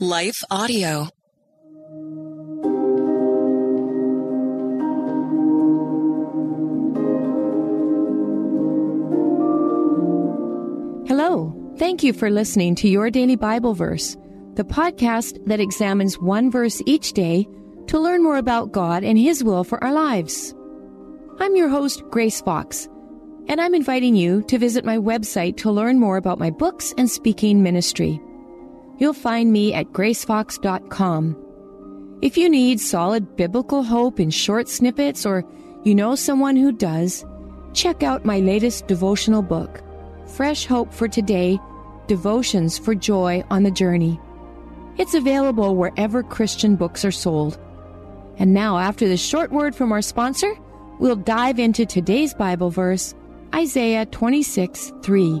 Life Audio. Hello. Thank you for listening to Your Daily Bible Verse, the podcast that examines one verse each day to learn more about God and His will for our lives. I'm your host, Grace Fox, and I'm inviting you to visit my website to learn more about my books and speaking ministry. You'll find me at gracefox.com. If you need solid biblical hope in short snippets or you know someone who does, check out my latest devotional book, Fresh Hope for Today Devotions for Joy on the Journey. It's available wherever Christian books are sold. And now, after this short word from our sponsor, we'll dive into today's Bible verse, Isaiah 26 3.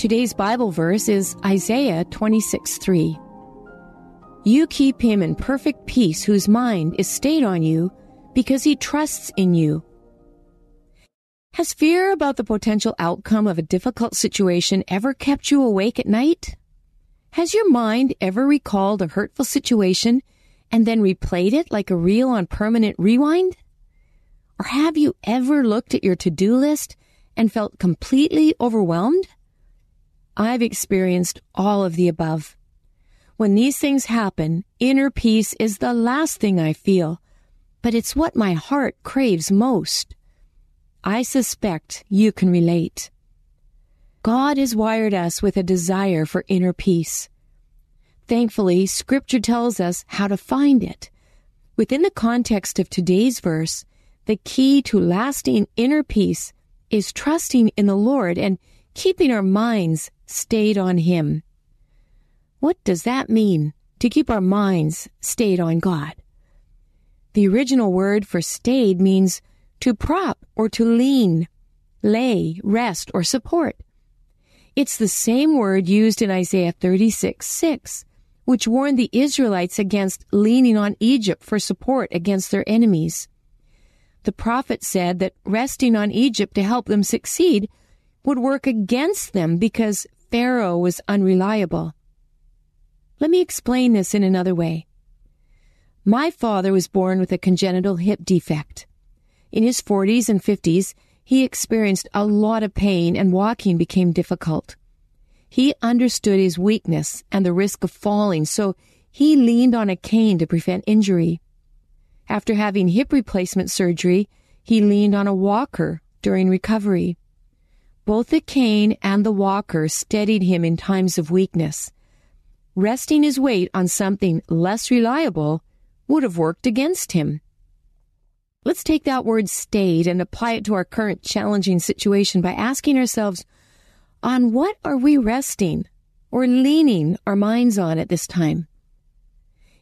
Today's Bible verse is Isaiah 26 3. You keep him in perfect peace whose mind is stayed on you because he trusts in you. Has fear about the potential outcome of a difficult situation ever kept you awake at night? Has your mind ever recalled a hurtful situation and then replayed it like a reel on permanent rewind? Or have you ever looked at your to-do list and felt completely overwhelmed? I've experienced all of the above. When these things happen, inner peace is the last thing I feel, but it's what my heart craves most. I suspect you can relate. God has wired us with a desire for inner peace. Thankfully, Scripture tells us how to find it. Within the context of today's verse, the key to lasting inner peace is trusting in the Lord and keeping our minds stayed on Him. What does that mean, to keep our minds stayed on God? The original word for stayed means to prop or to lean, lay, rest, or support. It's the same word used in Isaiah 36 6, which warned the Israelites against leaning on Egypt for support against their enemies. The prophet said that resting on Egypt to help them succeed would work against them because Pharaoh was unreliable. Let me explain this in another way. My father was born with a congenital hip defect. In his 40s and 50s, he experienced a lot of pain and walking became difficult. He understood his weakness and the risk of falling, so he leaned on a cane to prevent injury. After having hip replacement surgery, he leaned on a walker during recovery. Both the cane and the walker steadied him in times of weakness. Resting his weight on something less reliable would have worked against him. Let's take that word stayed and apply it to our current challenging situation by asking ourselves, on what are we resting or leaning our minds on at this time?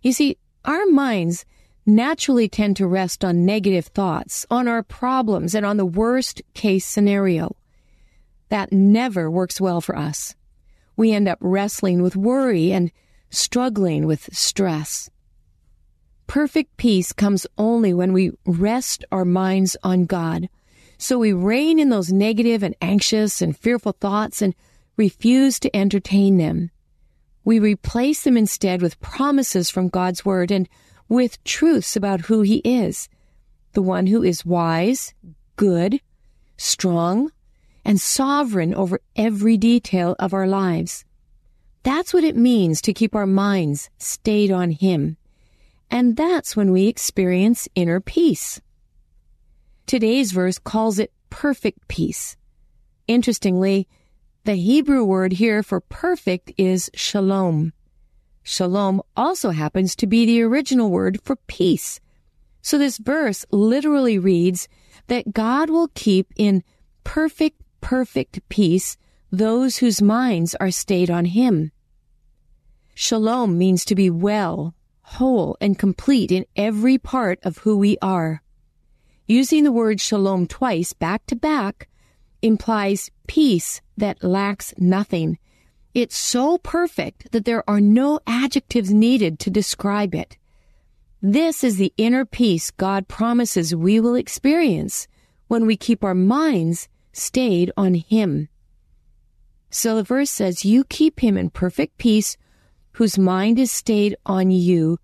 You see, our minds naturally tend to rest on negative thoughts, on our problems, and on the worst case scenario. That never works well for us. We end up wrestling with worry and struggling with stress. Perfect peace comes only when we rest our minds on God. So we rein in those negative and anxious and fearful thoughts and refuse to entertain them. We replace them instead with promises from God's Word and with truths about who He is the one who is wise, good, strong, and sovereign over every detail of our lives. That's what it means to keep our minds stayed on Him. And that's when we experience inner peace. Today's verse calls it perfect peace. Interestingly, the Hebrew word here for perfect is shalom. Shalom also happens to be the original word for peace. So this verse literally reads that God will keep in perfect, perfect peace those whose minds are stayed on Him. Shalom means to be well, whole, and complete in every part of who we are. Using the word shalom twice back to back implies peace that lacks nothing. It's so perfect that there are no adjectives needed to describe it. This is the inner peace God promises we will experience when we keep our minds stayed on Him. So the verse says, You keep him in perfect peace whose mind is stayed on you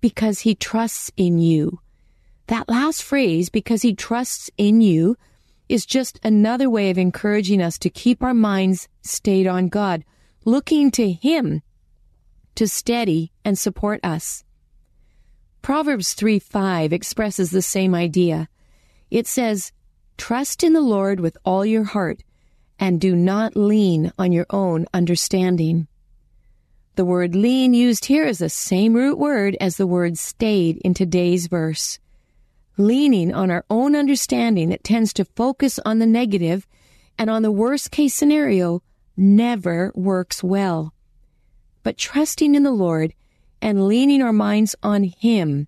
because he trusts in you. That last phrase, because he trusts in you, is just another way of encouraging us to keep our minds stayed on God, looking to Him to steady and support us. Proverbs 3 5 expresses the same idea. It says, Trust in the Lord with all your heart and do not lean on your own understanding. The word lean used here is the same root word as the word stayed in today's verse leaning on our own understanding that tends to focus on the negative and on the worst case scenario never works well. But trusting in the Lord and leaning our minds on Him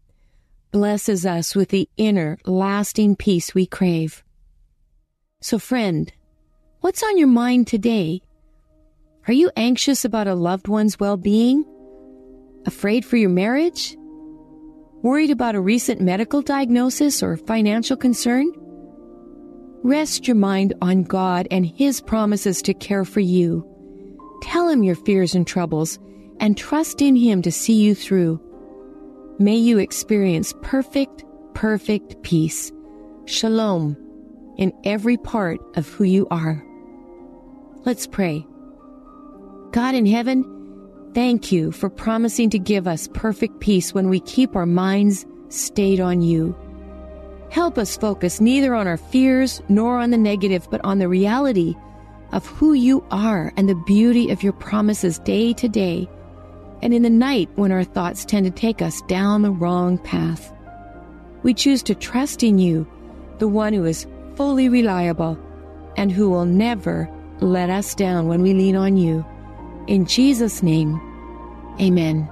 blesses us with the inner, lasting peace we crave. So, friend, what's on your mind today? Are you anxious about a loved one's well being? Afraid for your marriage? Worried about a recent medical diagnosis or financial concern? Rest your mind on God and His promises to care for you. Tell Him your fears and troubles and trust in Him to see you through. May you experience perfect, perfect peace. Shalom in every part of who you are. Let's pray. God in heaven, Thank you for promising to give us perfect peace when we keep our minds stayed on you. Help us focus neither on our fears nor on the negative, but on the reality of who you are and the beauty of your promises day to day, and in the night when our thoughts tend to take us down the wrong path. We choose to trust in you, the one who is fully reliable and who will never let us down when we lean on you. In Jesus' name, amen.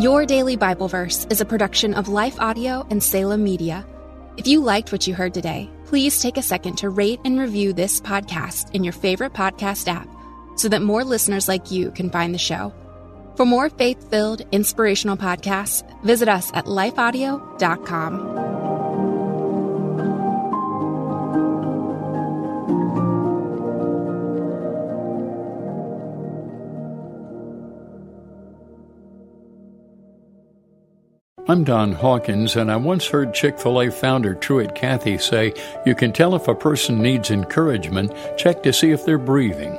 Your Daily Bible Verse is a production of Life Audio and Salem Media. If you liked what you heard today, please take a second to rate and review this podcast in your favorite podcast app so that more listeners like you can find the show. For more faith filled, inspirational podcasts, visit us at lifeaudio.com. I'm Don Hawkins, and I once heard Chick fil A founder Truett Cathy say, You can tell if a person needs encouragement, check to see if they're breathing.